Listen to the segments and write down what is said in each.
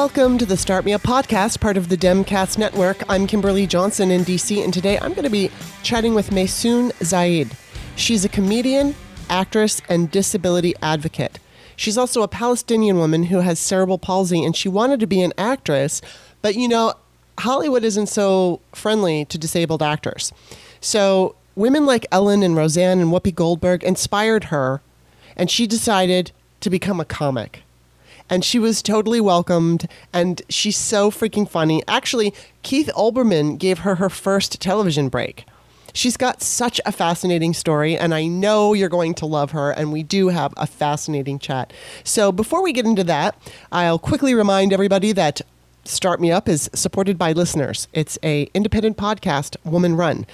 Welcome to the Start Me Up podcast, part of the Demcast network. I'm Kimberly Johnson in DC, and today I'm going to be chatting with Maysoon Zayid. She's a comedian, actress, and disability advocate. She's also a Palestinian woman who has cerebral palsy, and she wanted to be an actress, but you know, Hollywood isn't so friendly to disabled actors. So, women like Ellen and Roseanne and Whoopi Goldberg inspired her, and she decided to become a comic and she was totally welcomed and she's so freaking funny. Actually, Keith Olbermann gave her her first television break. She's got such a fascinating story, and I know you're going to love her, and we do have a fascinating chat. So, before we get into that, I'll quickly remind everybody that Start Me Up is supported by listeners. It's a independent podcast, woman run.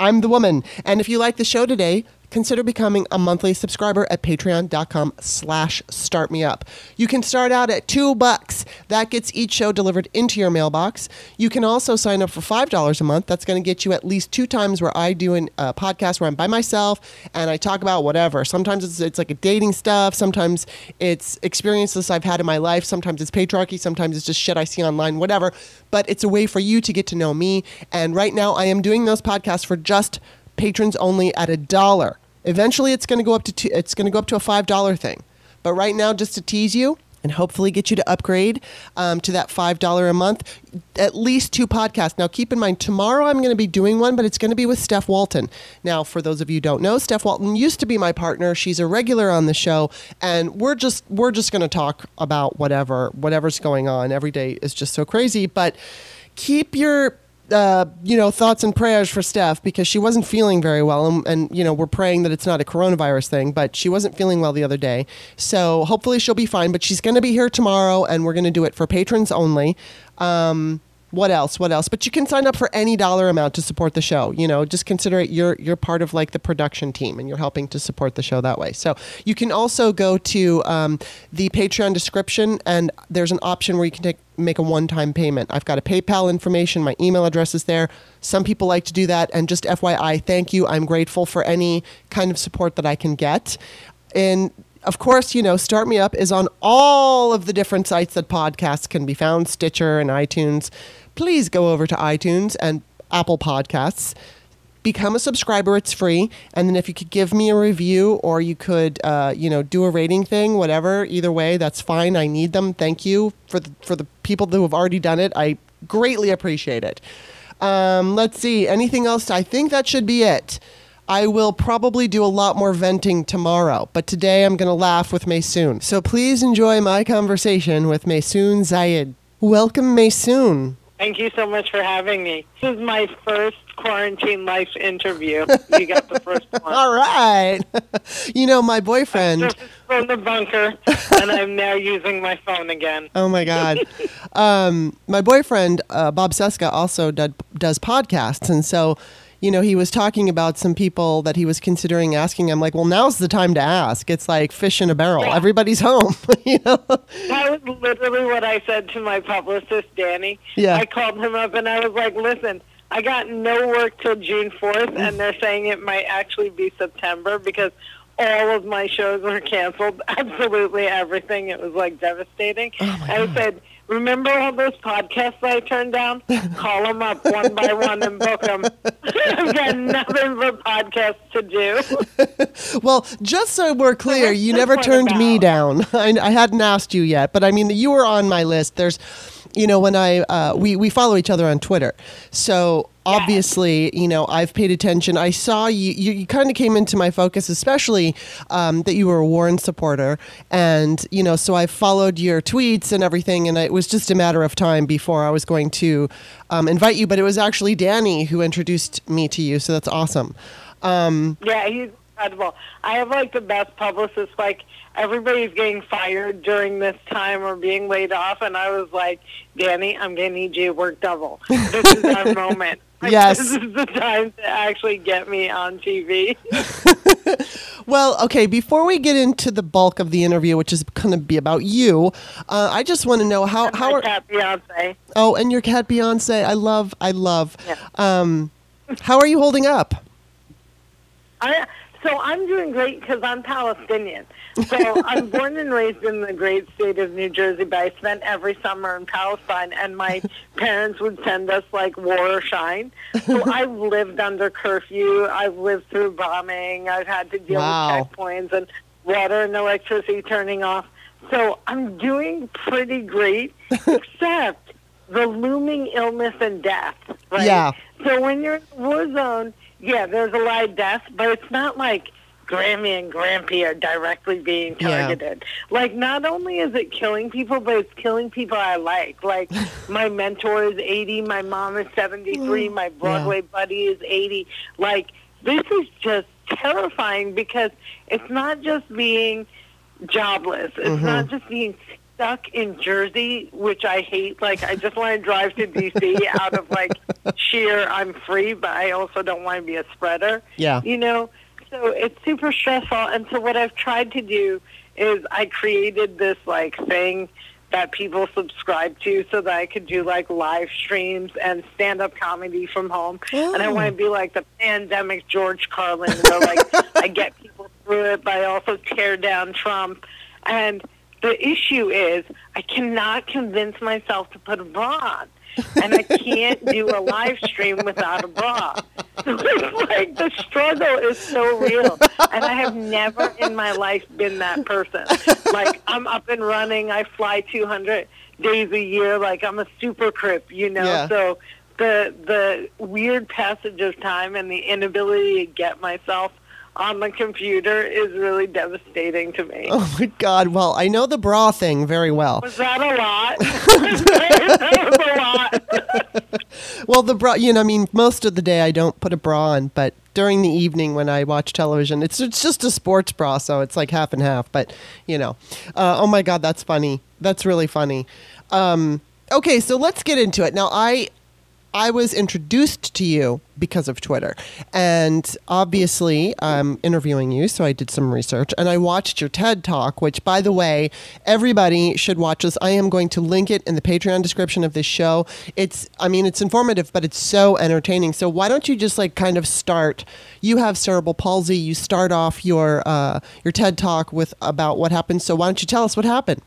I'm the woman, and if you like the show today, consider becoming a monthly subscriber at patreon.com slash startmeup. You can start out at two bucks. That gets each show delivered into your mailbox. You can also sign up for $5 a month. That's going to get you at least two times where I do a uh, podcast where I'm by myself and I talk about whatever. Sometimes it's, it's like a dating stuff. Sometimes it's experiences I've had in my life. Sometimes it's patriarchy. Sometimes it's just shit I see online, whatever. But it's a way for you to get to know me. And right now I am doing those podcasts for just patrons only at a dollar. Eventually, it's going to go up to two, it's going to go up to a five dollar thing. But right now, just to tease you and hopefully get you to upgrade um, to that five dollar a month, at least two podcasts. Now, keep in mind, tomorrow I'm going to be doing one, but it's going to be with Steph Walton. Now, for those of you who don't know, Steph Walton used to be my partner. She's a regular on the show, and we're just we're just going to talk about whatever whatever's going on. Every day is just so crazy, but keep your uh, you know, thoughts and prayers for Steph because she wasn't feeling very well. And, and, you know, we're praying that it's not a coronavirus thing, but she wasn't feeling well the other day. So hopefully she'll be fine. But she's going to be here tomorrow and we're going to do it for patrons only. Um, what else what else? But you can sign up for any dollar amount to support the show you know just consider it you're you're part of like the production team and you're helping to support the show that way. So you can also go to um, the patreon description and there's an option where you can take make a one-time payment. I've got a paypal information my email address is there. Some people like to do that and just fyi thank you. I'm grateful for any kind of support that i can get. And of course, you know, Start Me Up is on all of the different sites that podcasts can be found Stitcher and iTunes. Please go over to iTunes and Apple Podcasts. Become a subscriber. It's free. And then if you could give me a review or you could, uh, you know, do a rating thing, whatever, either way, that's fine. I need them. Thank you for the, for the people who have already done it. I greatly appreciate it. Um, let's see. Anything else? I think that should be it. I will probably do a lot more venting tomorrow, but today I'm going to laugh with Maysoon. So please enjoy my conversation with Maysoon Zayid. Welcome, Maysoon. Thank you so much for having me. This is my first quarantine life interview. You got the first one. All right. you know, my boyfriend. from the bunker, and I'm now using my phone again. Oh my God. um, my boyfriend, uh, Bob Seska, also did, does podcasts. And so you know, he was talking about some people that he was considering asking. I'm like, well, now's the time to ask. It's like fish in a barrel. Yeah. Everybody's home. you know. That was literally what I said to my publicist, Danny. Yeah. I called him up and I was like, listen. I got no work till June 4th, and they're saying it might actually be September because all of my shows were canceled. Absolutely everything. It was like devastating. Oh I said, Remember all those podcasts I turned down? Call them up one by one and book them. I've got nothing but podcasts to do. well, just so we're clear, you never turned about? me down. I, I hadn't asked you yet, but I mean, you were on my list. There's you know, when I uh, we we follow each other on Twitter, so obviously, you know, I've paid attention. I saw you. You, you kind of came into my focus, especially um, that you were a Warren supporter, and you know, so I followed your tweets and everything, and it was just a matter of time before I was going to um, invite you. But it was actually Danny who introduced me to you, so that's awesome. Um, yeah, he's incredible. I have like the best publicist. Like everybody's getting fired during this time or being laid off, and I was like, Danny, I'm going to need you to work double. This is our moment. Like, yes. This is the time to actually get me on TV. well, okay, before we get into the bulk of the interview, which is going to be about you, uh, I just want to know how. And how are, cat Beyonce. Oh, and your cat Beyonce. I love, I love. Yeah. Um, how are you holding up? I So I'm doing great because I'm Palestinian. So I'm born and raised in the great state of New Jersey, but I spent every summer in Palestine, and my parents would send us like war or shine. So I've lived under curfew. I've lived through bombing. I've had to deal Wow. with checkpoints and water and electricity turning off. So I'm doing pretty great, except the looming illness and death. Right? Yeah. So when you're in war zone, yeah, there's a lot of death, but it's not like Grammy and Grampy are directly being Yeah. targeted. Like, not only is it killing people, but it's killing people I like. Like, my mentor is 80, my mom is 73, my Broadway buddy is 80. Like, this is just terrifying because it's not just being jobless. It's mm-hmm. not just being stuck in Jersey, which I hate. Like, I just want to drive to D.C. out of like sheer I'm free, but I also don't want to be a spreader. Yeah. You know, so it's super stressful. And so what I've tried to do is I created this like thing that people subscribe to so that I could do like live streams and stand up comedy from home. And I Oh. want to be like the pandemic George Carlin where like I get people through it, but I also tear down Trump. And the issue is I cannot convince myself to put a bra on. and I can't do a live stream without a bra. So it's like the struggle is so real. And I have never in my life been that person. Like I'm up and running, I fly 200 days a year, like I'm a super crip, you know. Yeah. So the the weird passage of time and the inability to get myself on the computer is really devastating to me. Oh my God. Well, I know the bra thing very well. Was that a lot? that was a lot. Well, the bra, you know, I mean, most of the day I don't put a bra on, but during the evening when I watch television, it's it's just a sports bra, so it's like half and half. But you know, uh, oh my God, that's funny. That's really funny. Um, okay, so let's get into it now. I I was introduced to you because of Twitter. And obviously, I'm interviewing you, so I did some research and I watched your TED Talk, which, by the way, everybody should watch this. I am going to link it in the Patreon description of this show. It's, I mean, it's informative, but it's so entertaining. So why don't you just like kind of start? You have cerebral palsy. You start off your uh, your TED Talk with about what happened. So why don't you tell us what happened?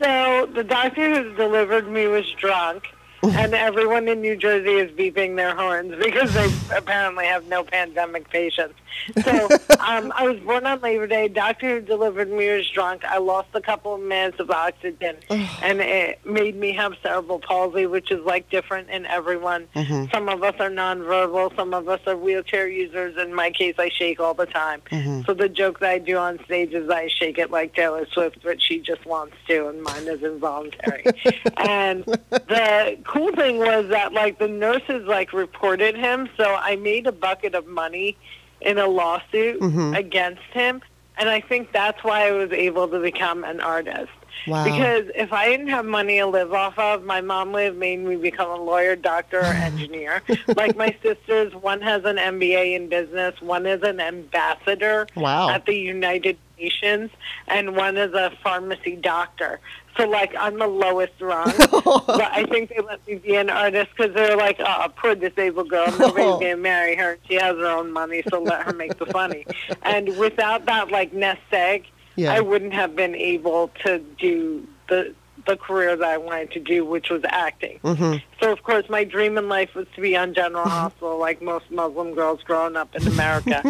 So the doctor who delivered me was drunk, and everyone in New Jersey is beeping their horns because they apparently have no pandemic patients. So um, I was born on Labor Day. Doctor who delivered me was drunk. I lost a couple of minutes of oxygen, and it made me have cerebral palsy, which is like different in everyone. Some of us are nonverbal. Some of us are wheelchair users. In my case, I shake all the time. So the joke that I do on stage is I shake it like Taylor Swift, but she just wants to, and mine is involuntary. and the cool thing was that like the nurses like reported him, so I made a bucket of money in a lawsuit mm-hmm. against him, and I think that's why I was able to become an artist. Wow. Because if I didn't have money to live off of, my mom would have made me become a lawyer, doctor, or engineer. like my sisters, one has an MBA in business, one is an ambassador Wow. at the United Nations, and one is a pharmacy doctor. So, like, I'm the lowest rung. but I think they let me be an artist because they're like, oh, poor disabled girl. Nobody's to marry her. She has her own money, so let her make the funny. And without that, like, nest egg, Yeah. I wouldn't have been able to do the the career that I wanted to do, which was acting. Mm-hmm. So, of course, my dream in life was to be on General mm-hmm. Hospital, like most Muslim girls growing up in America.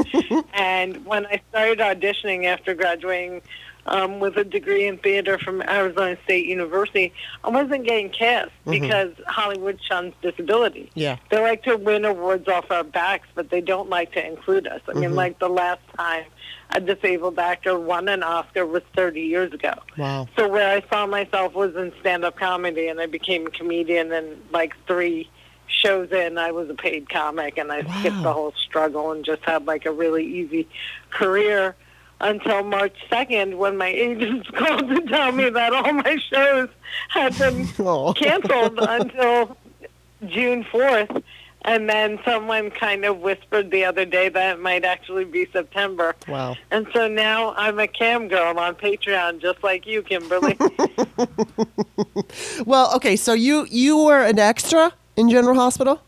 and when I started auditioning after graduating um, with a degree in theater from Arizona State University, I wasn't getting cast because Hollywood shuns disability. Yeah. They like to win awards off our backs, but they don't like to include us. I mean, like the last time a disabled actor won an Oscar was 30 years ago. Wow. So where I saw myself was in stand-up comedy, and I became a comedian. And like three shows in, I was a paid comic, and I skipped the whole struggle and just had like a really easy career until March 2nd, when my agents called to tell me that all my shows had been Oh. canceled until June 4th. And then someone kind of whispered the other day that it might actually be September. Wow. And so now I'm a cam girl on Patreon, just like you, Kimberly. Well, okay, so you you were an extra in General Hospital?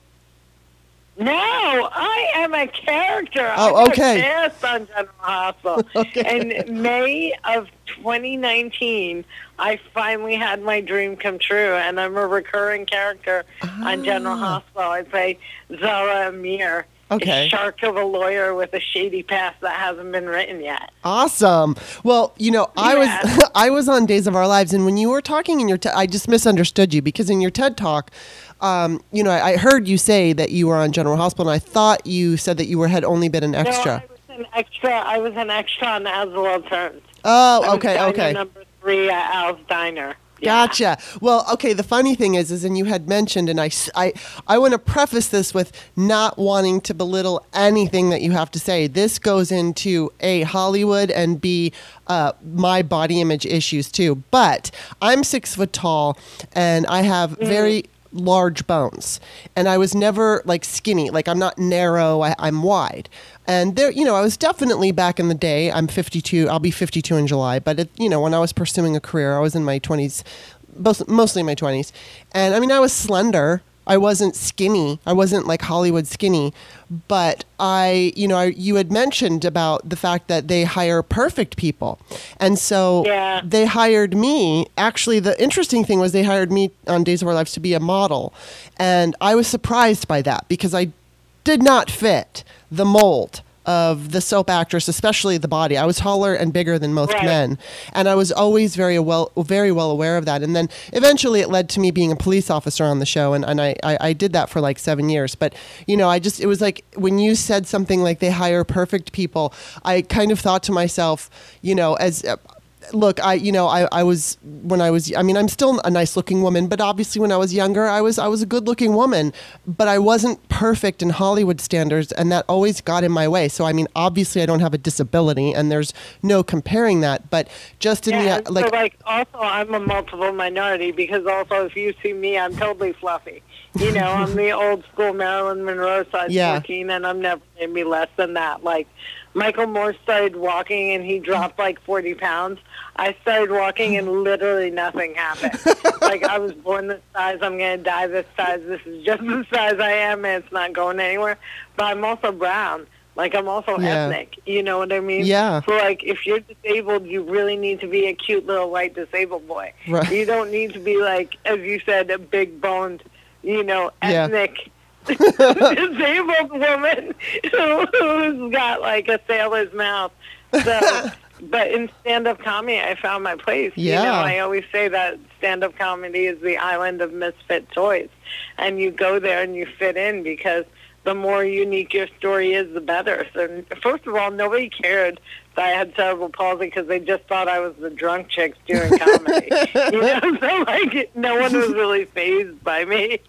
No, I am a character. Oh, I okay. on General Hospital. Okay. In May of 2019, I finally had my dream come true, and I'm a recurring character on General Ah. Hospital. I play Zara Amir, Okay. a shark of a lawyer with a shady past that hasn't been written yet. Awesome. Well, you know, I was I was on Days of Our Lives, and when you were talking in your, te- I just misunderstood you because in your TED talk, um, you know, I, I heard you say that you were on General Hospital, and I thought you said that you were had only been an extra. No. I was an extra. I was an extra on As the World Turns. oh, I was okay, okay. Number three at Al's Diner. Yeah. Gotcha. Well, okay. The funny thing is, is, and you had mentioned, and I, I, I want to preface this with not wanting to belittle anything that you have to say. This goes into a Hollywood and b uh, my body image issues too. But I'm six foot tall, and I have very large bones, and I was never like skinny. Like I'm not narrow. I, I'm wide. And there, you know, I was definitely back in the day. I'm 52. I'll be 52 in July. But it, you know, when I was pursuing a career, I was in my 20s, most, mostly in my 20s. And I mean, I was slender. I wasn't skinny. I wasn't like Hollywood skinny. But I, you know, I, you had mentioned about the fact that they hire perfect people, and so Yeah. they hired me. Actually, the interesting thing was they hired me on Days of Our Lives to be a model, and I was surprised by that because I did not fit the mold of the soap actress, especially the body. I was taller and bigger than most Right. men, and I was always very well, very well aware of that. And then eventually, it led to me being a police officer on the show, and, and I, I, I did that for like seven years. But you know, I just it was like when you said something like they hire perfect people, I kind of thought to myself, you know, as look i you know I, I was when i was i mean i'm still a nice looking woman but obviously when i was younger i was i was a good looking woman but i wasn't perfect in hollywood standards and that always got in my way so i mean obviously i don't have a disability and there's no comparing that but just in Yeah, the like so like also I'm a multiple minority because also if you see me, I'm totally fluffy. You know, I'm the old school Marilyn Monroe size Yeah. 14, and I'm never gonna be less than that. Like Michael Moore started walking and he dropped like 40 pounds. I started walking and literally nothing happened. like I was born this size, I'm gonna die this size. This is just the size I am, and it's not going anywhere. But I'm also brown. Like I'm also Yeah. ethnic. You know what I mean? Yeah. So like if you're disabled, you really need to be a cute little white disabled boy. Right. You don't need to be like, as you said, a big boned, you know, Yeah. ethnic disabled woman who, who's got like a sailor's mouth. So, but in stand-up comedy, I found my place. Yeah. You know, I always say that stand-up comedy is the island of misfit toys, and you go there and you fit in because the more unique your story is, the better. So, first of all, nobody cared that I had cerebral palsy because they just thought I was the drunk chicks doing comedy. you know, so like no one was really phased by me,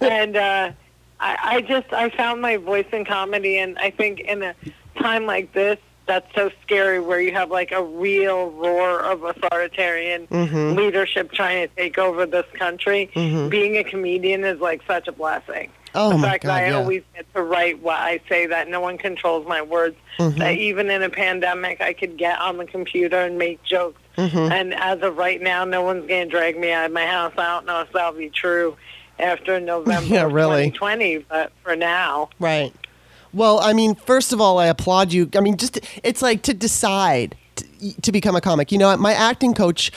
and uh, I, I just I found my voice in comedy, and I think in a time like this. That's so scary where you have like a real roar of authoritarian Mhm. leadership trying to take over this country. Mhm. Being a comedian is like such a blessing oh the fact god that I yeah. always get to write what I say, that no one controls my words, Mhm. that even in a pandemic I could get on the computer and make jokes. Mhm. And as of right now, no one's going to drag me out of my house. I don't know if that'll be true after November Yeah, really. 2020, but for now, Right. Well, I mean, first of all, I applaud you. I mean, just it's like to decide to, to become a comic. You know, my acting coach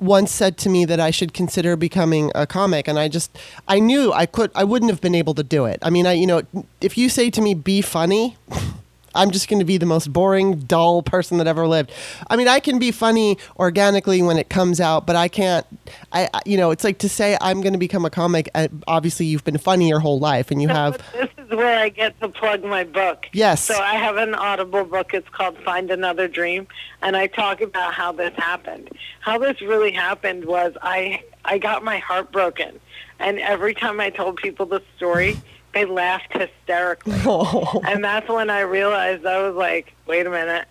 once said to me that I should consider becoming a comic, and I just I knew I could I wouldn't have been able to do it. I mean, I you know, if you say to me be funny, I'm just going to be the most boring, dull person that ever lived. I mean, I can be funny organically when it comes out, but I can't. I, you know, it's like to say I'm going to become a comic. uh, Obviously, you've been funny your whole life, and you have. this is where I get to plug my book. Yes. So I have an Audible book. It's called Find Another Dream, and I talk about how this happened. How this really happened was I I got my heart broken, and every time I told people the story, they laughed hysterically. Oh. And that's when I realized I was like, wait a minute.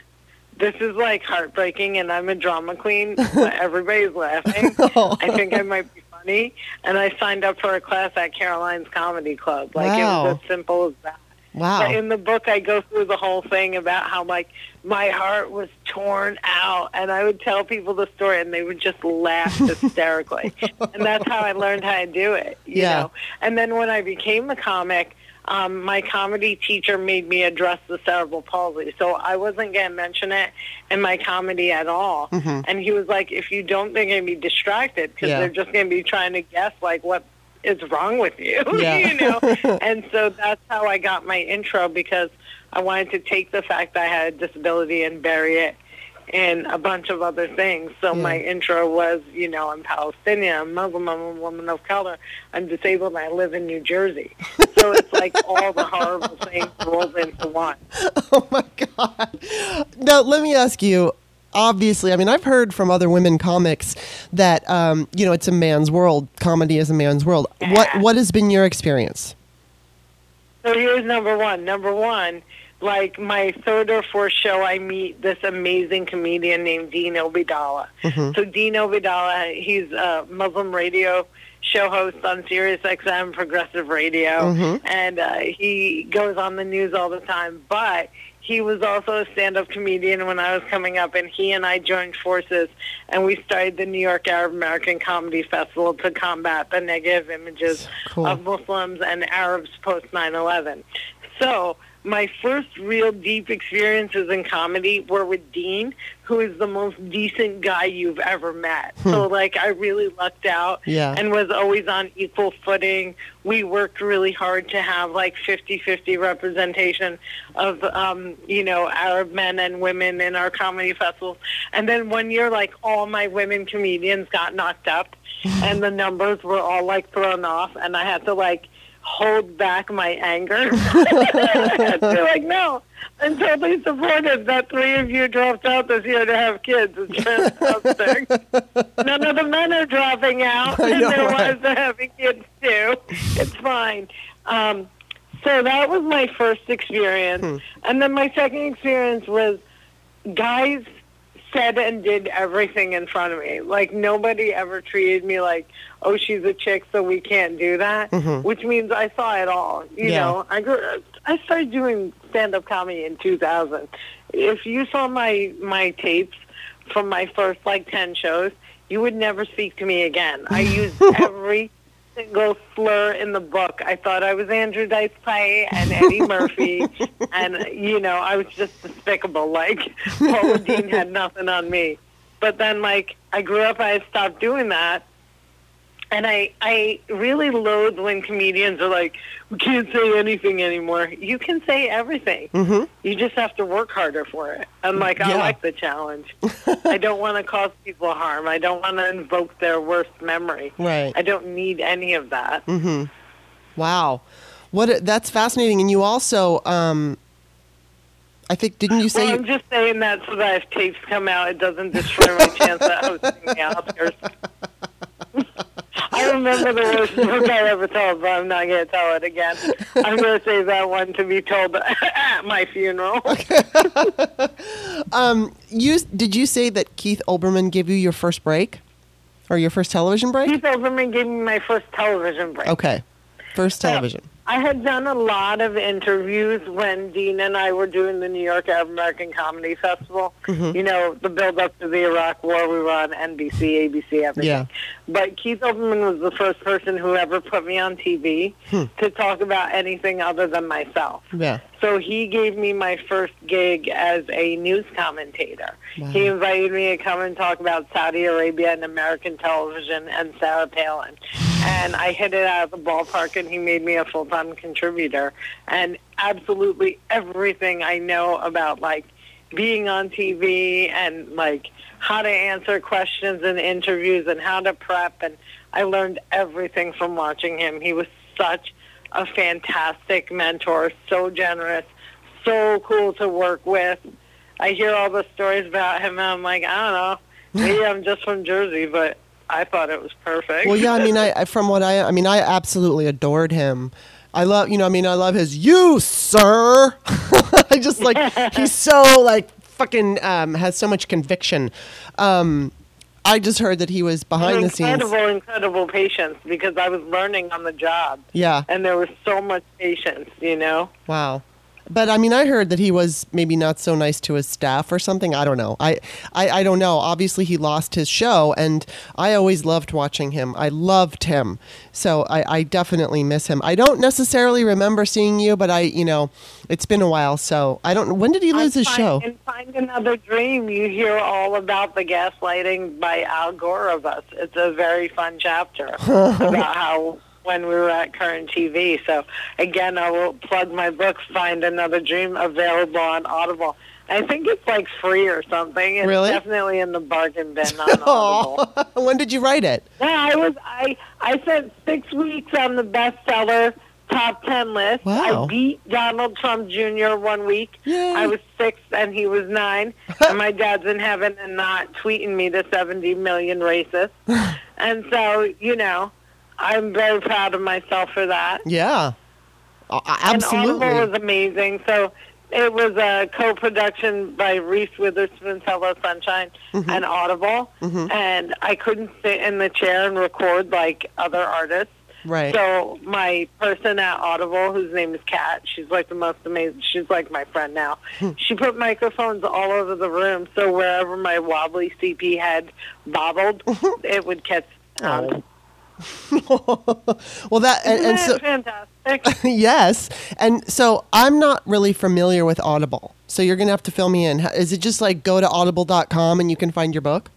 This is like heartbreaking, and I'm a drama queen, but everybody's laughing. Oh. I think I might be funny. And I signed up for a class at Caroline's Comedy Club. Like, it was as simple as that. But Wow. in the book, I go through the whole thing about how like my heart was torn out, and I would tell people the story, and they would just laugh hysterically, and that's how I learned how to do it. You Yeah. know. And then when I became a comic, um, my comedy teacher made me address the cerebral palsy. So I wasn't going to mention it in my comedy at all. Mhm. And he was like, if you don't, they're going to be distracted because Yeah. they're just going to be trying to guess, like, what is wrong with you, Yeah. you know? and so that's how I got my intro because I wanted to take the fact that I had a disability and bury it in a bunch of other things. So Yeah. my intro was, you know, I'm Palestinian, I'm Muslim, I'm a woman of color, I'm disabled, and I live in New Jersey. So it's like all the horrible things rolled into one. Oh my god. Now let me ask you. Obviously, I mean, I've heard from other women comics that um, you know it's a man's world. Comedy is a man's world. What Yeah. what has been your experience? So here's number one. Number one, like my third or fourth show, I meet this amazing comedian named Dean Obeidallah. Mhm. So Dean Obeidallah, he's a Muslim radio show host on Sirius XM Progressive Radio, Mhm. and uh, he goes on the news all the time. But he was also a stand-up comedian when I was coming up, and he and I joined forces, and we started the New York Arab American Comedy Festival to combat the negative images Cool. of Muslims and Arabs post 9/11. So my first real deep experiences in comedy were with Dean, who is the most decent guy you've ever met. So like I really lucked out Yeah. and was always on equal footing. We worked really hard to have like 50-50 representation of um, you know, Arab men and women in our comedy festivals. And then one year like all my women comedians got knocked up and the numbers were all like thrown off and I had to like hold back my anger. They're like, no, I'm totally supportive that three of you dropped out this year to have kids. It's fantastic. None of the men are dropping out, I and know, their right? wives are having kids too. It's fine. Um, so that was my first experience. Hmm. And then my second experience was guys said and did everything in front of me. Like nobody ever treated me like, oh, she's a chick, so we can't do that. Mhm. Which means I saw it all. You Yeah. know, I grew, I started doing stand up comedy in 2000. If you saw my my tapes from my first like 10 shows, you would never speak to me again. I used every single slur in the book. I thought I was Andrew Dice Clay and Eddie Murphy, and you know I was just despicable. Like Paula Deen had nothing on me. But then, like I grew up, I stopped doing that, and I I really loathe when comedians are like, "We can't say anything anymore." You can say everything. Mm-hmm. You just have to work harder for it. I'm like, I Yeah. like the challenge. I don't want to cause people harm. I don't want to invoke their worst memory. Right. I don't need any of that. Mm-hmm. Wow. What a, that's fascinating. And you also, um, I think, didn't you say? Well, I'm just saying that so that if tapes come out, it doesn't destroy my chance at hosting the Oscars. I remember the worst joke I ever told, but I'm not going to tell it again. I'm going to save that one to be told at my funeral. um, you did you say that Keith Olbermann gave you your first break, or your first television break? Keith Olbermann gave me my first television break. Okay, first television. I had done a lot of interviews when Dean and I were doing the New York American Comedy Festival. Mhm. You know, the build up to the Iraq War, we were on NBC, ABC, everything. Yeah. But Keith Olbermann was the first person who ever put me on TV Hmm. to talk about anything other than myself. Yeah. So he gave me my first gig as a news commentator. Wow. He invited me to come and talk about Saudi Arabia and American television and Sarah Palin. And I hit it out of the ballpark and he made me a full-time contributor. And absolutely everything I know about like being on TV and like how to answer questions in interviews and how to prep and I learned everything from watching him. He was such a fantastic mentor, so generous, so cool to work with. I hear all the stories about him and I'm like, I don't know. Maybe I'm just from Jersey, but I thought it was perfect. Well, yeah. I mean, I from what I, I mean, I absolutely adored him. I love, you know, I mean, I love his "you, sir." I just like he's so like fucking um, has so much conviction. Um, I just heard that he was behind the scenes. incredible, incredible patience because I was learning on the job Yeah. and there was so much patience, you know? Wow. But I mean, I heard that he was maybe not so nice to his staff or something. I don't know. I, I, I don't know. Obviously, he lost his show, and I always loved watching him. I loved him. So I, I definitely miss him. I don't necessarily remember seeing you, but I, you know, it's been a while. So I don't. Know. When did he lose his show? In Find Another Dream, you hear all about the gaslighting by Al Gore of us. It's a very fun chapter about how when we were at Current TV. So again, I will plug my book, Find Another Dream, available on Audible. I think it's like free or something. It's Really? definitely in the bargain bin on Audible. When did you write it? Yeah, I was I I spent six weeks on the bestseller top ten list. Wow. I beat Donald Trump Jr. one week. Yay. I was six and he was nine, and my dad's in heaven and not tweeting me to seventy million racists. and so you know, I'm very proud of myself for that. Yeah, Uh, And absolutely. Audible was amazing. So it was a co-production by Reese Witherspoon's Hello Sunshine Mm-hmm. and Audible, and I couldn't sit in the chair and record like other artists. right. So my person at Audible, whose name is Kat, she's like the most amazing. She's like my friend now. Hmm. she put microphones all over the room, so wherever my wobbly CP head bobbled, it would catch sound. well, that and, and so fantastic? yes, and so I'm not really familiar with Audible. So you're gonna have to fill me in. Is it just like go to audible.com and you can find your book?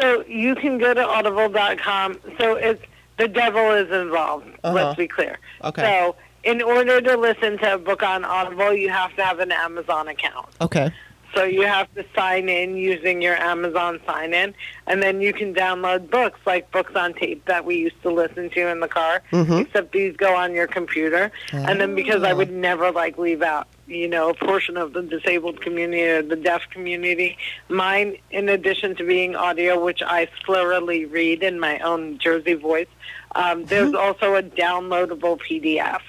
So you can go to audible.com. So it's the devil is involved. Uh-huh. Let's be clear. Okay. So in order to listen to a book on Audible, you have to have an Amazon account. Okay. So you have to sign in using your Amazon sign in, and then you can download books like books on tape that we used to listen to in the car. Mm-hmm. Except these go on your computer, and then because I ah. would never like leave out, you know, a portion of the disabled community or the deaf community, mine, in addition to being audio, which I slurrily read in my own Jersey voice, um, there's mm-hmm. also a downloadable PDF.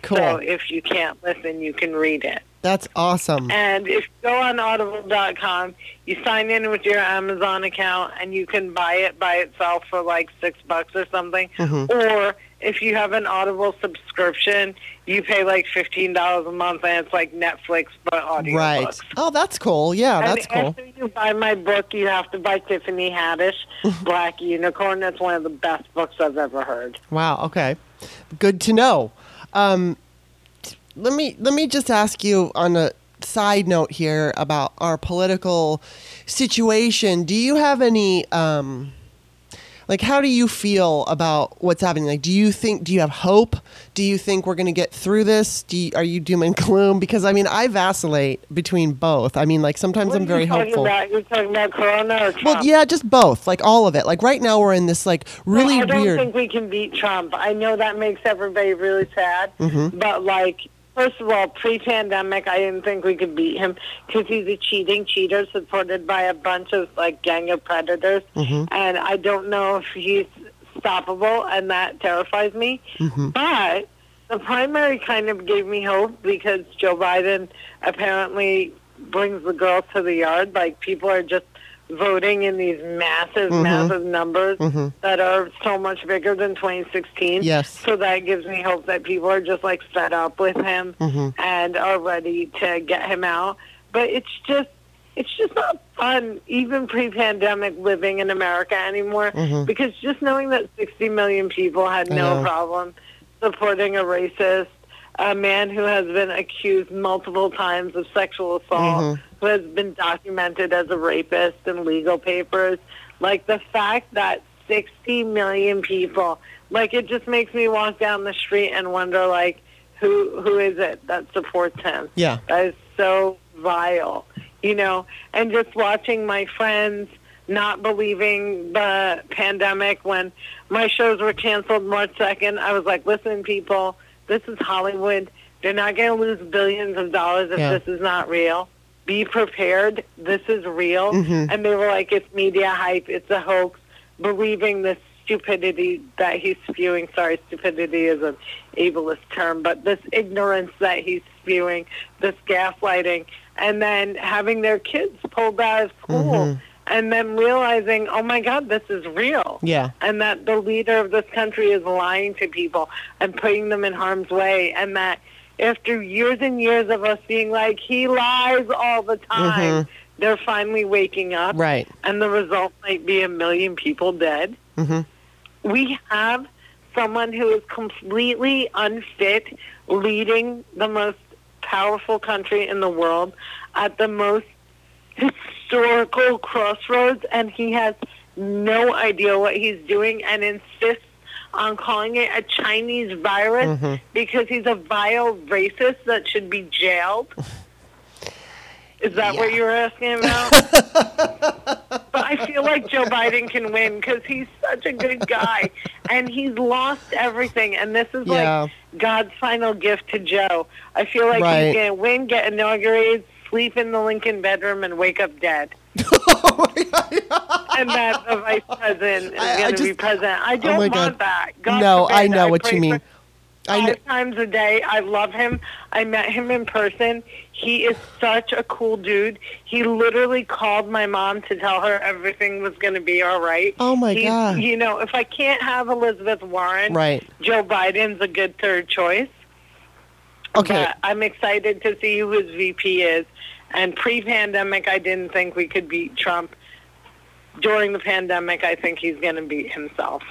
Cool. So if you can't listen, you can read it. That's awesome. And if you go on audible.com, you sign in with your Amazon account and you can buy it by itself for like six bucks or something. Mm-hmm. Or if you have an Audible subscription, you pay like $15 a month and it's like Netflix but audio Right. books. Oh, that's cool. Yeah, that's cool. after you buy my book, you have to buy Tiffany Haddish, Black Unicorn. That's one of the best books I've ever heard. Wow. Okay. Good to know. Um, let me let me just ask you on a side note here about our political situation. Do you have any um, like how do you feel about what's happening? Like, do you think do you have hope? Do you think we're going to get through this? Do you, are you doom and gloom? Because I mean, I vacillate between both. I mean, like sometimes What I'm very hopeful. About? You're talking about Corona or Trump? Well, yeah, just both, like all of it. Like right now, we're in this like really I don't weird. think we can beat Trump. I know that makes everybody really sad, Mm-hmm. but like, first of all, pre-pandemic, I didn't think we could beat him because he's a cheating cheater supported by a bunch of like gang of predators, Mm-hmm. and I don't know if he's stoppable, and that terrifies me. Mm-hmm. But the primary kind of gave me hope because Joe Biden apparently brings the girls to the yard. Like people are just voting in these massive, Mm-hmm. massive numbers that are so much bigger than 2016. Yes. So that gives me hope that people are just like fed up with him Mm-hmm. and are ready to get him out. But it's just it's just not fun, even pre-pandemic, living in America anymore. Because just knowing that 60 million people had Mm-hmm. No problem supporting a racist, a man who has been accused multiple times of sexual assault, Mm-hmm. Who has been documented as a rapist in legal papers, like the fact that 60 million people, like it just makes me walk down the street and wonder, like, who who is it that supports him? Yeah. That is so vile, you know. And just watching my friends not believing the pandemic when my shows were canceled March 2nd, I was like, listen, people, this is Hollywood. They're not going to lose billions of dollars if Yeah. this is not real. Be prepared. This is real. Mm-hmm. And they were like, it's media hype. It's a hoax. Believing this stupidity that he's spewing. Sorry, stupidity is an ableist term, but this ignorance that he's spewing, this gaslighting, and then having their kids pulled out of school, Mm-hmm. and then realizing, oh my God, this is real. Yeah. And that the leader of this country is lying to people and putting them in harm's way, and that after years and years of us being like, he lies all the time, they're finally waking up. Right. And the result might be a million people dead. Mhm. We have someone who is completely unfit leading the most powerful country in the world at the most historical crossroads, and he has no idea what he's doing and insists on calling it a Chinese virus mm-hmm. because he's a vile racist that should be jailed. Is that what you were asking about? but I feel like Joe Biden can win because he's such a good guy and he's lost everything. And this is Yeah. like God's final gift to Joe. I feel like Right. he's going to win, get inaugurated, sleep in the Lincoln bedroom, and wake up dead. Oh and that the vice president is I- I going to be president. I oh don't my want God. that. God No, forbid. I know what you mean. I know. Five times a day. I love him. I met him in person. He is such a cool dude. He literally called my mom to tell her everything was going to be all right. Oh, my He's- God. You know, if I can't have Elizabeth Warren, Right. Joe Biden's a good third choice. Okay. But I'm excited to see who his VP is. And pre-pandemic, I didn't think we could beat Trump. During the pandemic, I think he's going to beat himself.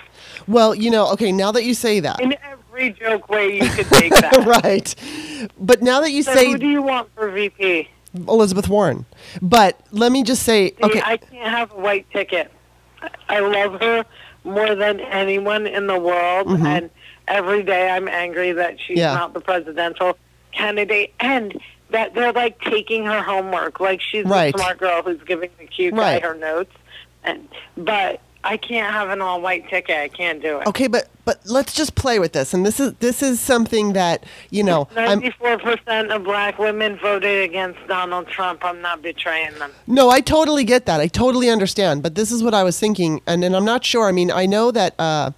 Well, you know, okay, now that you say that. In every joke way you could take that. right. But now that you So say who do you want for VP? Elizabeth Warren. But let me just say, See, okay, I can't have a white ticket. I- love her more than anyone in the world, and every day I'm angry that she's Mm-hmm. Yeah. not the presidential candidate, and that they're like taking her homework, like she's Right. the smart girl who's giving the cute Right. guy her notes. And but I can't have an all-white ticket. I can't do it. okay, but but let's just play with this. And this is this is something that, you know, Ninety-four percent of black women voted against Donald Trump. I'm not betraying them. No, I totally get that. I totally understand. But this is what I was thinking, and, and I'm not sure. I mean, I know that uh,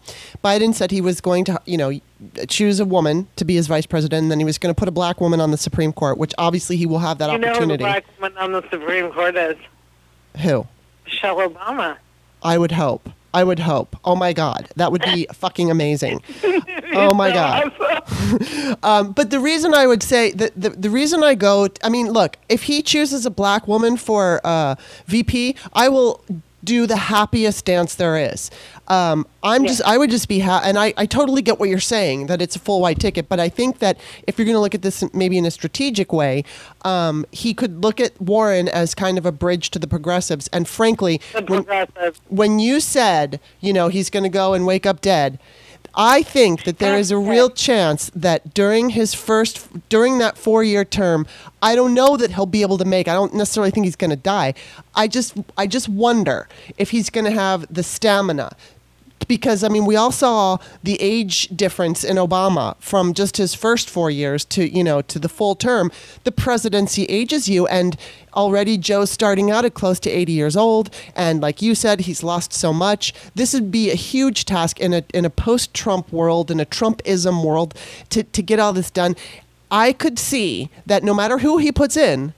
Biden said he was going to, you know, choose a woman to be his vice president, and then he was going to put a black woman on the Supreme Court, which obviously he will have that opportunity. you know who the black woman on the Supreme Court is? Who? Michelle Obama. I would hope. I would hope. Oh my God, that would be fucking amazing. Oh my God. Um, but the reason I would say that the, the reason I go, I mean, look, if he chooses a black woman for uh, VP, I will do the happiest dance there is. Um, I'm just, I would just be, ha- and I, I totally get what you're saying that it's a full white ticket, but I think that if you're going to look at this maybe in a strategic way, um, he could look at Warren as kind of a bridge to the progressives. And frankly, when, when you said, you know, he's going to go and wake up dead, I think that there is a real chance that during his first, during that four year term, I don't know that he'll be able to make. I don't necessarily think he's going to die. I just, I just wonder if he's going to have the stamina. Because I mean, we all saw the age difference in Obama from just his first four years to you know to the full term. The presidency ages you, and already Joe's starting out at close to 80 years old, and like you said, he's lost so much. This would be a huge task in a in a post-Trump world, in a Trumpism world, to to get all this done. I could see that no matter who he puts in,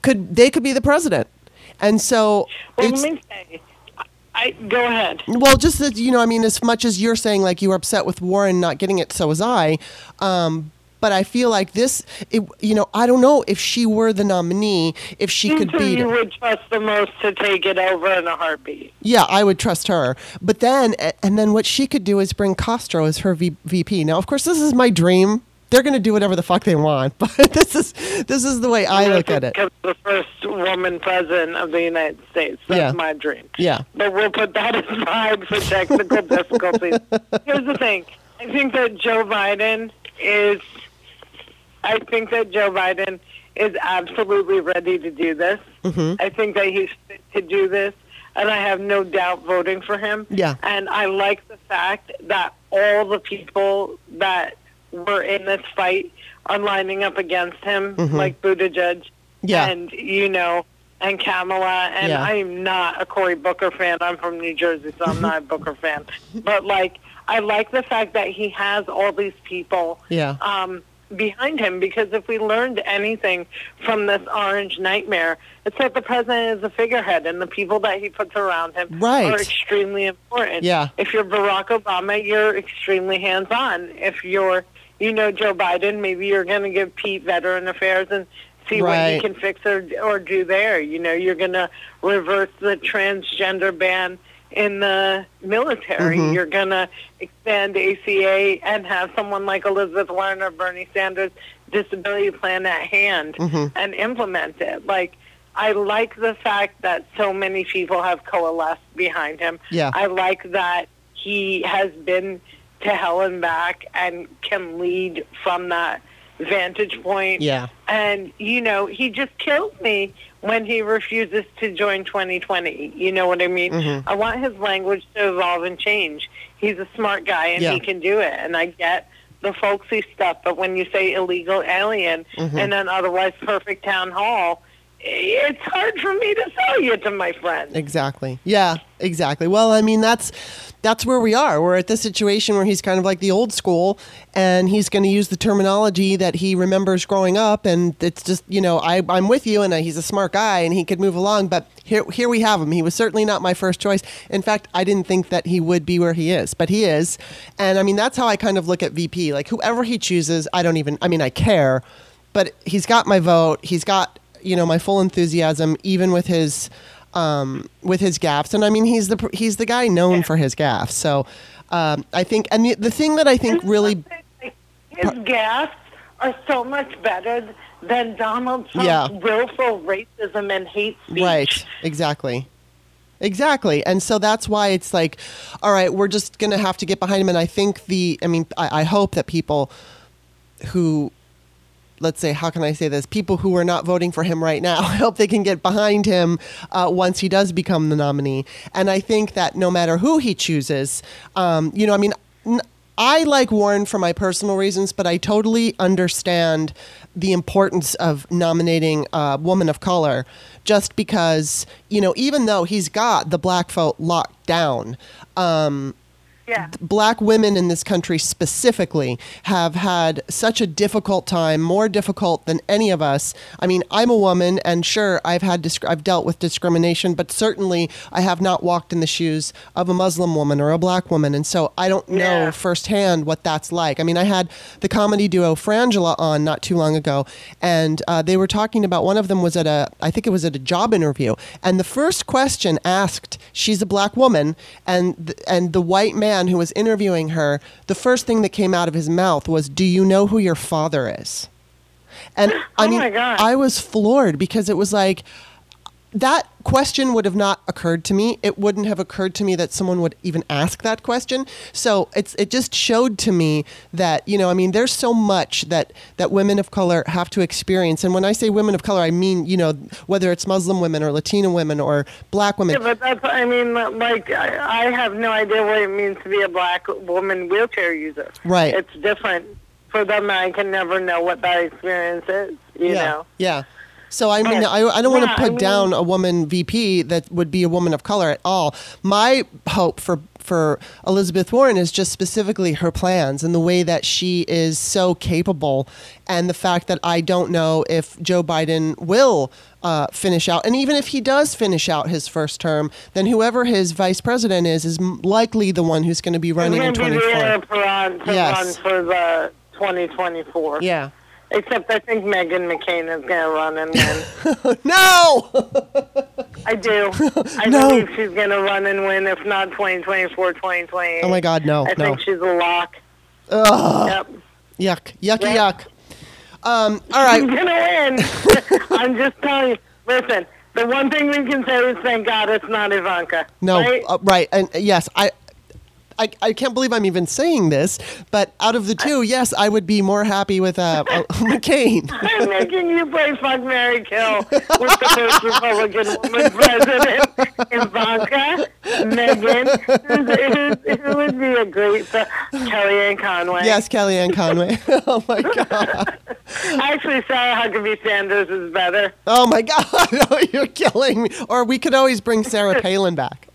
could they could be the president, and so Well, let me say, I, go ahead. Well, just that you know, I mean, as much as you're saying like you were upset with Warren not getting it, so was I. Um, but I feel like this, it, you know, I don't know if she were the nominee, if she could Who beat you him. would trust the most to take it over in a heartbeat? Yeah, I would trust her. But then, and then what she could do is bring Castro as her v- VP. Now, of course, this is my dream. They're going to do whatever the fuck they want, but this is this is the way I look at it. The first woman president of the United States. That's Yeah. my dream. Yeah. But we'll put that aside for technical difficulties. Here's the thing. I think that Joe Biden is I think that Joe Biden is absolutely ready to do this. Mm-hmm. I think that he's fit to do this, and I have no doubt voting for him. Yeah. And I like the fact that all the people that were in this fight are lining up against him, like Buttigieg Mm-hmm. Yeah. and, you know, and Kamala. And Yeah. I'm not a Cory Booker fan. I'm from New Jersey, so I'm not a Booker fan. But, like, I like the fact that he has all these people Yeah. um, behind him because if we learned anything from this orange nightmare, it's that the president is a figurehead and the people that he puts around him Right. are extremely important. Yeah. If you're Barack Obama, you're extremely hands-on. If you're, you know, Joe Biden, maybe you're going to give Pete Veteran Affairs and see what Right. he can fix or, or do there. You know, you're going to reverse the transgender ban in the military. Mhm. You're going to expand ACA and have someone like Elizabeth Warren or Bernie Sanders disability plan at hand Mhm. and implement it. Like, I like the fact that so many people have coalesced behind him. Yeah. I like that he has been to hell and back and can lead from that vantage point. Yeah. And, you know, he just kills me when he refuses to join 2020. You know what I mean? Mhm. I want his language to evolve and change. He's a smart guy and Yeah. he can do it. And I get the folksy stuff, but when you say illegal alien Mhm. and an otherwise perfect town hall, it's hard for me to sell you to my friend. Exactly. Yeah, exactly. Well, I mean that's that's where we are. We're at this situation where he's kind of like the old school and he's going to use the terminology that he remembers growing up and it's just, you know, I I'm with you and he's a smart guy and he could move along, but here here we have him. He was certainly not my first choice. In fact, I didn't think that he would be where he is, but he is. And I mean, that's how I kind of look at VP. Like whoever he chooses, I don't even I mean, I care, but he's got my vote. He's got you know my full enthusiasm, even with his um, with his gaffes. And I mean, he's the he's the guy known for his gaffes. So um, I think, and the, the thing that I think really, His gaffes are so much better than Donald Trump's Yeah. willful racism and hate speech. right, exactly. Exactly. And so that's why it's like, all right, we're just going to have to get behind him. And I think the, I mean, I, I hope that people who, let's say, how can I say this? People who are not voting for him right now, I hope they can get behind him uh, once he does become the nominee. And I think that no matter who he chooses, um, you know, I mean, n- I like Warren for my personal reasons, but I totally understand the importance of nominating a woman of color just because, you know, even though he's got the black vote locked down, um, Yeah. black women in this country specifically have had such a difficult time, more difficult than any of us. I mean, I'm a woman, and sure, I've had disc- I've dealt with discrimination, but certainly I have not walked in the shoes of a Muslim woman or a black woman, and so I don't know Yeah. firsthand what that's like. I mean, I had the comedy duo Frangela on not too long ago, and uh, they were talking about one of them was at a I think it was at a job interview, and the first question asked, she's a black woman, and th- and the white man who was interviewing her, the first thing that came out of his mouth was, "Do you know who your father is?" And I Oh mean, God. I was floored because it was like that question would have not occurred to me. It wouldn't have occurred to me that someone would even ask that question. So it's it just showed to me that you know I mean there's so much that that women of color have to experience. And when I say women of color, I mean you know whether it's Muslim women or Latina women or black women. Yeah, but that's, I mean, like, I, have no idea what it means to be a black woman wheelchair user. Right. It's different for them. I can never know what that experience is, you yeah. know? Yeah. So I mean, I, I don't want to Yeah, put I mean- down a woman VP that would be a woman of color at all. My hope for for Elizabeth Warren is just specifically her plans and the way that she is so capable, and the fact that I don't know if Joe Biden will. Uh, finish out, and even if he does finish out his first term, then whoever his vice president is is likely the one who's going to be running in It's going to be the 24. air Perron to Yes. for the 2024. Yeah. Except I think Meghan McCain is going to run and win. No. I do. I No. believe she's going to run and win, if not 2024, 2028. oh my God, no, I no. think she's a lock. Ugh. Yep. Yuck. Yucky Yeah. yuck. Um, all right. She's going to win. I'm just telling you. Listen, the one thing we can say is thank God it's not Ivanka. No, Right? uh, right, and uh, yes, I, I, I can't believe I'm even saying this, but out of the two, yes, I would be more happy with uh, McCain. I'm making you play fuck Marry Kill with the first Republican woman president, Ivanka, Meghan, who, who would be a great uh, Kellyanne Conway. Yes, Kellyanne Conway. oh my god. I actually, Sarah Huckabee Sanders is better. Oh my god. Oh, you're killing me. Or we could always bring Sarah Palin back.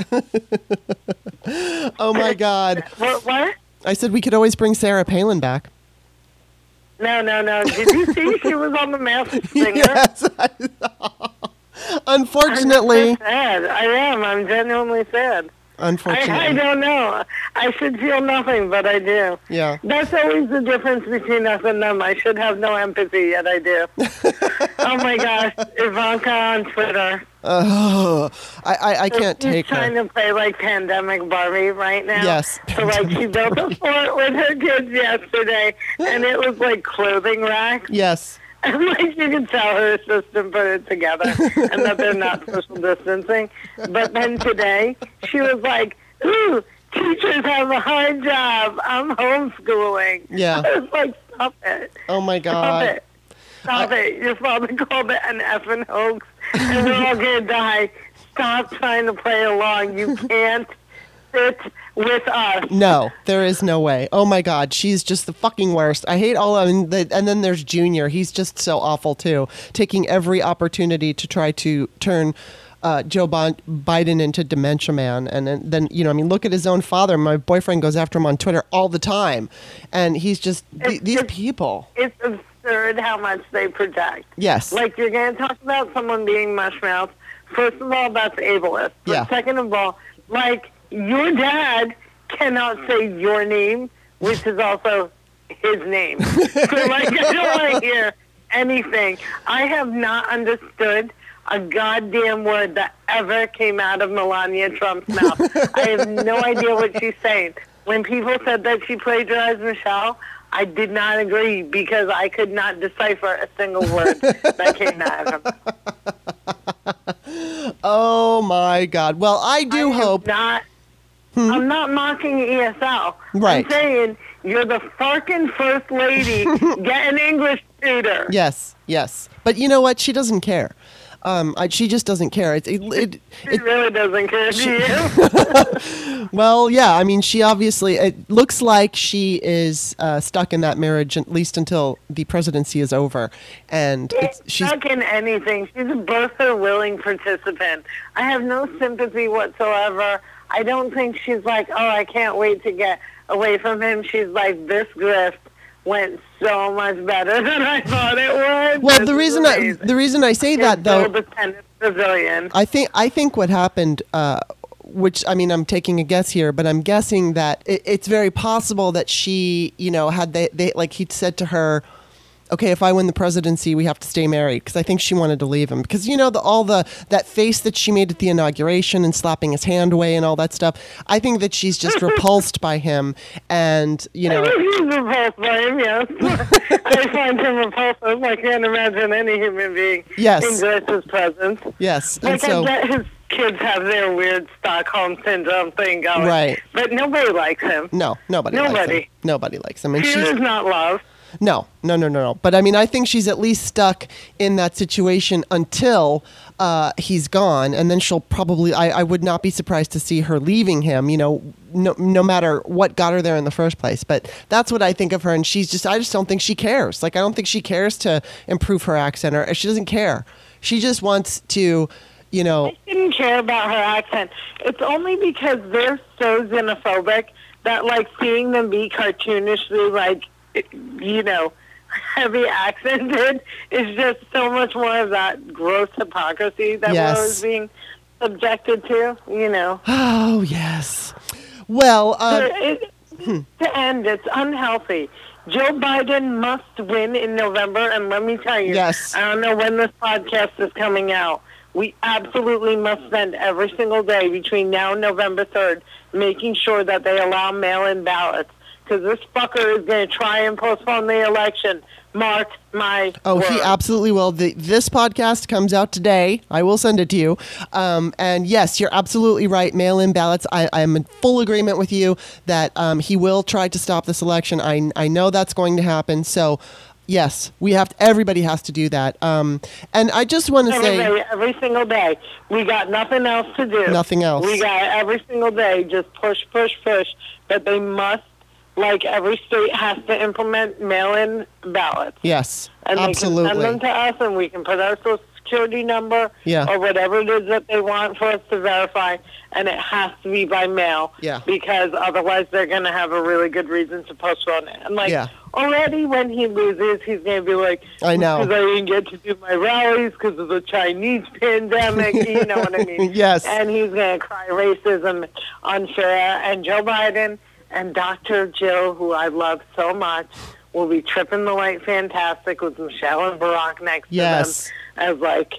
oh my god. What? What? I said we could always bring Sarah Palin back. No, no, no. Did you see she was on the Masked Singer? Yes. I saw. I'm Unfortunately, sad. I am. I'm genuinely sad. I, unfortunately. I don't know. I should feel nothing, but I do. Yeah. That's always the difference between us and them. I should have no empathy, yet I do. oh my gosh, Ivanka on Twitter. Oh, I, I, I can't She's take trying her. to play like pandemic Barbie right now. Yes, So like she built a fort with her kids yesterday, and it was like clothing racks. Yes. Like you can tell her assistant put it together, and that they're not social distancing. But then today she was like, "Ooh, teachers have a hard job. I'm homeschooling." Yeah. I was like, "Stop it." Oh my God. Stop it. Stop it. Your father called it an effing hoax, and we're all going to die. Stop trying to play along. You can't sit with us. No, there is no way. Oh my God, she's just the fucking worst. I hate all of them. And then there's Junior. He's just so awful too, taking every opportunity to try to turn uh, Joe Bi- Biden into dementia man. And then, then, you know, I mean, look at his own father. My boyfriend goes after him on Twitter all the time, and he's just th- these just- people. It's absurd how much they project. Yes. Like you're going to talk about someone being mushmouth. First of all, that's ableist. But Yeah. second of all, like your dad cannot mm. say your name, which is also his name. so like I don't want to hear anything. I have not understood a goddamn word that ever came out of Melania Trump's mouth. I have no idea what she's saying. When people said that she plagiarized Michelle, I did not agree because I could not decipher a single word that came out of her. Oh my God. Well, I do I hope. Not, I'm not mocking ESL. Right. I'm saying you're the fucking first lady. Get an English tutor. Yes, yes. But you know what? She doesn't care. Um, I, she just doesn't care. It, it, it, She really doesn't care. Do you? Well, yeah. I mean, she obviously. It looks like she is uh, stuck in that marriage at least until the presidency is over, and it's, she's stuck in anything. She's a birther willing participant. I have no sympathy whatsoever. I don't think she's like, oh, I can't wait to get away from him. She's like, this grift went so much better than I thought it would. well. This The reason I the reason I say that though, Brazilian. I think I think what happened, uh, which I mean, I'm taking a guess here, but I'm guessing that it, it's very possible that she, you know, had they, they like he said to her, okay, if I win the presidency, we have to stay married because I think she wanted to leave him because you know the all the that face that she made at the inauguration and slapping his hand away and all that stuff. I think that she's just repulsed by him, and you know, He's repulsed by him, yes. I find him repulsive. I can't imagine any human being Yes. enjoys his presence. yes, and Like so I his kids have their weird Stockholm syndrome thing going, Right. But nobody likes him. no, nobody, likes him. Nobody. Nobody likes him, and Fear she's is not love. No, no, no, no, no. But I mean, I think she's at least stuck in that situation until uh, he's gone, and then she'll probably. I, I would not be surprised to see her leaving him. You know, no, no matter what got her there in the first place. But that's what I think of her, and she's just. I just don't think she cares. Like I don't think she cares to improve her accent, or she doesn't care. She just wants to, you know. I didn't care about her accent. It's only because they're so xenophobic that, like, seeing them be cartoonishly, like, you know, heavy accented is just so much more of that gross hypocrisy that Yes. we're always being subjected to, you know. Oh yes. Well, uh, It- To end, it's unhealthy. Joe Biden must win in November, and let me tell you, Yes. I don't know when this podcast is coming out. We absolutely must spend every single day between now and November 3rd making sure that they allow mail-in ballots, because this fucker is going to try and postpone the election. Mark my Oh, words. he absolutely will. The, this podcast comes out today. I will send it to you. Um, and yes, you're absolutely right. Mail in ballots. I, I'm in full agreement with you that um, he will try to stop this election. I, I know that's going to happen. So, yes, we have. To, everybody has to do that. Um, and I just want to say, day, every single day. We got nothing else to do. Nothing else. We got every single day just push, push, push. But they must, like every state has to implement mail-in ballots, yes, and they can send them to us, and we can put our social security number Yeah. or whatever it is that they want for us to verify, and it has to be by mail. Yeah. Because otherwise, they're going to have a really good reason to postpone it. And like Yeah. already when he loses, he's going to be like, I know. Because I didn't get to do my rallies because of the Chinese pandemic. you know what I mean? Yes. And he's going to cry racism unfair. And Joe Biden and Dr. Jill, who I love so much, will be tripping the light fantastic with Michelle and Barack next Yes. to them as like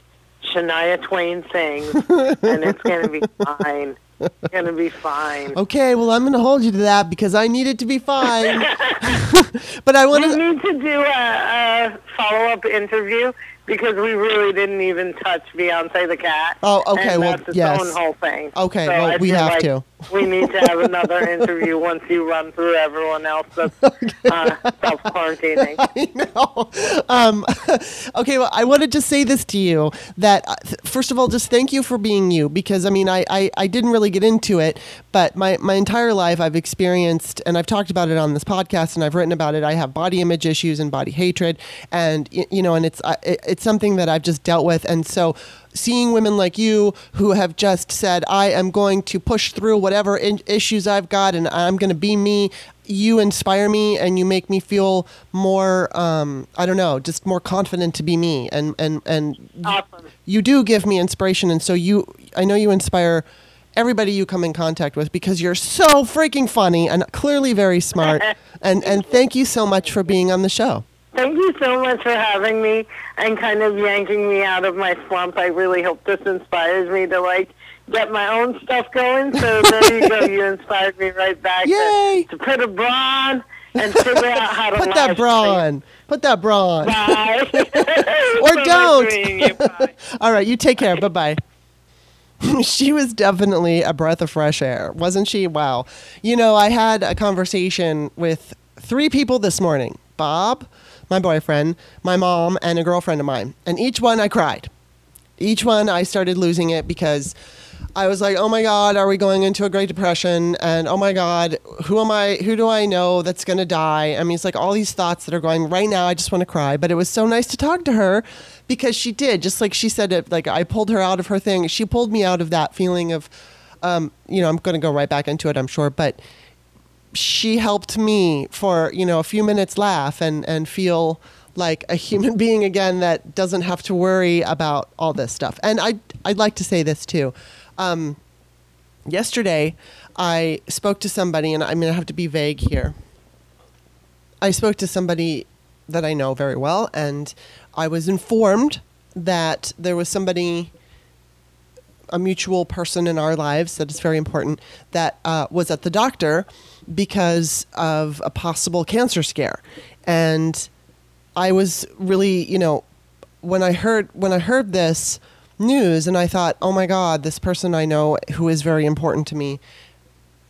Shania Twain sings. and it's going to be fine. It's going to be fine. Okay, well, I'm going to hold you to that because I need it to be fine. but I want We to. need to do a, a follow-up interview because we really didn't even touch Beyonce the cat. Oh, okay, And well, that's its yes. own whole thing. Okay, So well, I we have like to. We need to have another interview once you run through everyone else that's uh, self-quarantining. I know. Um, okay, well, I wanted to say this to you that, uh, first of all, just thank you for being you because, I mean, I, I, I didn't really get into it, but my, my entire life I've experienced, and I've talked about it on this podcast and I've written about it. I have body image issues and body hatred, and, you know, and it's, it, it's something that I've just dealt with. And so, seeing women like you who have just said, I am going to push through whatever in- issues I've got and I'm going to be me, you inspire me and you make me feel more, um, I don't know, just more confident to be me. And, and, and Awesome. you do give me inspiration. And so you, I know you inspire everybody you come in contact with because you're so freaking funny and clearly very smart. and, and thank you so much for being on the show. Thank you so much for having me and kind of yanking me out of my slump. I really hope this inspires me to like get my own stuff going. So there you go. You inspired me right back Yay! To, put a bra on and figure out how to Put that bra on. Put that bra on. Bye. Or So don't. All right, you take care. bye bye. she was definitely a breath of fresh air, wasn't she? Wow. You know, I had a conversation with three people this morning Bob, my boyfriend, my mom, and a girlfriend of mine. And each one I cried. Each one I started losing it because I was like, oh my God, are we going into a Great Depression? And oh my God, who am I? Who do I know that's going to die? I mean, it's like all these thoughts that are going right now. I just want to cry. But it was so nice to talk to her because she did, just like she said it, like I pulled her out of her thing. She pulled me out of that feeling of, um, you know, I'm going to go right back into it, I'm sure. But she helped me for, you know, a few minutes laugh and, and feel like a human being again that doesn't have to worry about all this stuff. And I, I'd like to say this too. Um, yesterday, I spoke to somebody, and I'm going to have to be vague here. I spoke to somebody that I know very well, and I was informed that there was somebody, a mutual person in our lives that is very important, that uh, was at the doctor because of a possible cancer scare. And I was really, you know, when I heard when I heard this news and I thought, "Oh my god, this person I know who is very important to me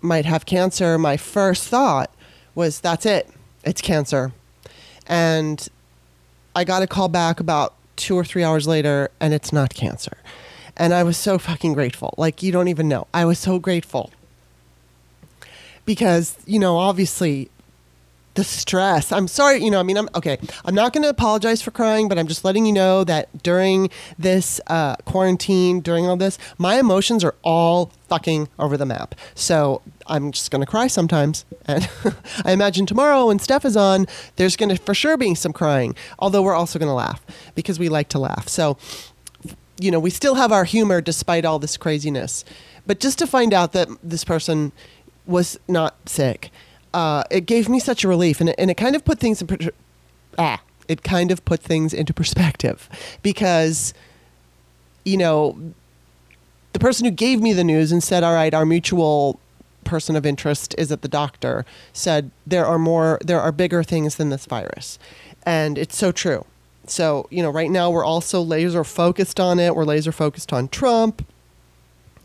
might have cancer." My first thought was, "That's it. It's cancer." And I got a call back about 2 or 3 hours later and it's not cancer. And I was so fucking grateful. Like you don't even know. I was so grateful. Because, you know, obviously the stress. I'm sorry, you know, I mean, I'm okay. I'm not going to apologize for crying, but I'm just letting you know that during this uh, quarantine, during all this, my emotions are all fucking over the map. So I'm just going to cry sometimes. And I imagine tomorrow when Steph is on, there's going to for sure be some crying, although we're also going to laugh because we like to laugh. So, you know, we still have our humor despite all this craziness. But just to find out that this person was not sick, uh, it gave me such a relief, and it, and it kind of put things in per- ah, it kind of put things into perspective because, you know, the person who gave me the news and said, "All right, our mutual person of interest is at the doctor," said there are more, there are bigger things than this virus, and it's so true. So you know, right now we're also laser focused on it. We're laser focused on Trump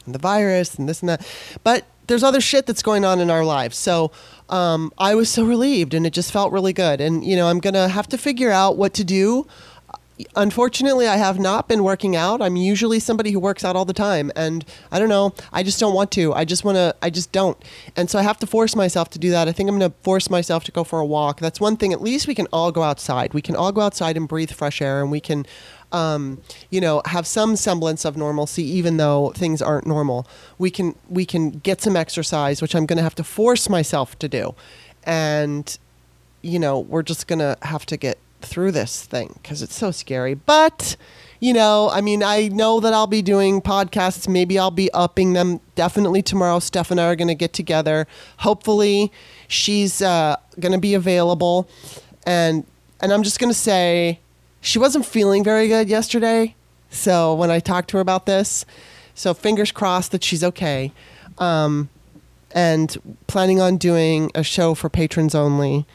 and the virus and this and that. But there's other shit that's going on in our lives. So um, I was so relieved and it just felt really good. And, you know, I'm going to have to figure out what to do. Unfortunately, I have not been working out. I'm usually somebody who works out all the time. And I don't know, I just don't want to. I just want to, I just don't. And so I have to force myself to do that. I think I'm going to force myself to go for a walk. That's one thing. At least we can all go outside. We can all go outside and breathe fresh air and we can um, you know, have some semblance of normalcy, even though things aren't normal. We can we can get some exercise, which I'm going to have to force myself to do, and you know, we're just going to have to get through this thing because it's so scary. But, you know, I mean, I know that I'll be doing podcasts. Maybe I'll be upping them. Definitely tomorrow, Steph and I are going to get together. Hopefully, she's uh, going to be available. And and I'm just going to say, she wasn't feeling very good yesterday. So when I talked to her about this, so fingers crossed that she's okay. Um, and planning on doing a show for patrons only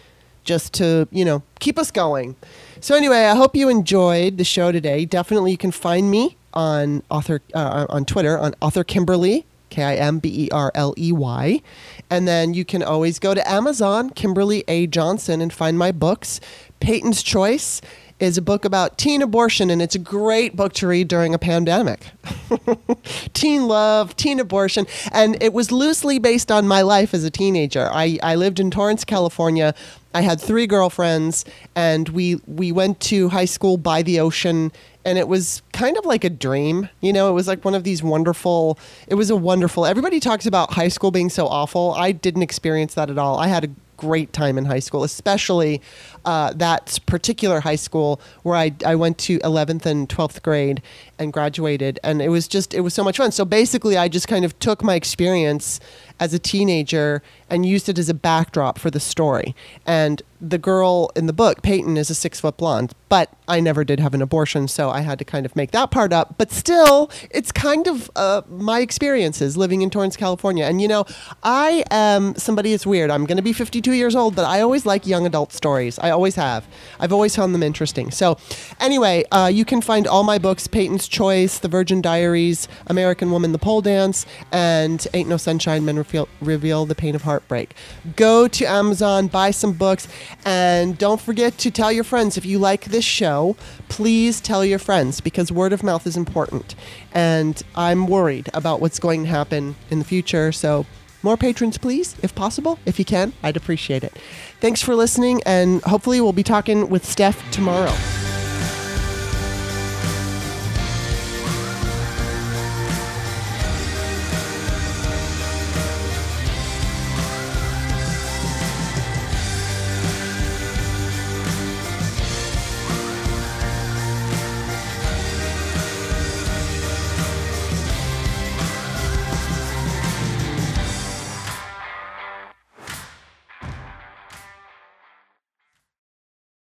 just to, you know, keep us going. So anyway, I hope you enjoyed the show today. Definitely you can find me on author uh, on Twitter on author Kimberley K I M B E R L E Y. And then you can always go to Amazon, Kimberley A. Johnson, and find my books. Peyton's Choice is a book about teen abortion, and it's a great book to read during a pandemic. teen love, teen abortion, and it was loosely based on my life as a teenager. I, I lived in Torrance, California. I had three girlfriends, and we we went to high school by the ocean, and it was kind of like a dream. You know, it was like one of these wonderful. It was a wonderful. Everybody talks about high school being so awful. I didn't experience that at all. I had a great time in high school, especially uh, that particular high school where I, I went to 11th and 12th grade and graduated. And it was just, it was so much fun. So basically, I just kind of took my experience as a teenager and used it as a backdrop for the story. And the girl in the book, Peyton, is a six foot blonde, but I never did have an abortion, so I had to kind of make that part up. But still, it's kind of uh, my experiences living in Torrance, California. And you know, I am somebody that's weird. I'm going to be 52 years old, but I always like young adult stories. I always have. I've always found them interesting. So, anyway, uh, you can find all my books Peyton's Choice, The Virgin Diaries, American Woman, The Pole Dance, and Ain't No Sunshine, Men Reveal, Reveal the Pain of Heartbreak. Go to Amazon, buy some books. And don't forget to tell your friends if you like this show, please tell your friends because word of mouth is important. And I'm worried about what's going to happen in the future. So, more patrons, please, if possible. If you can, I'd appreciate it. Thanks for listening, and hopefully, we'll be talking with Steph tomorrow.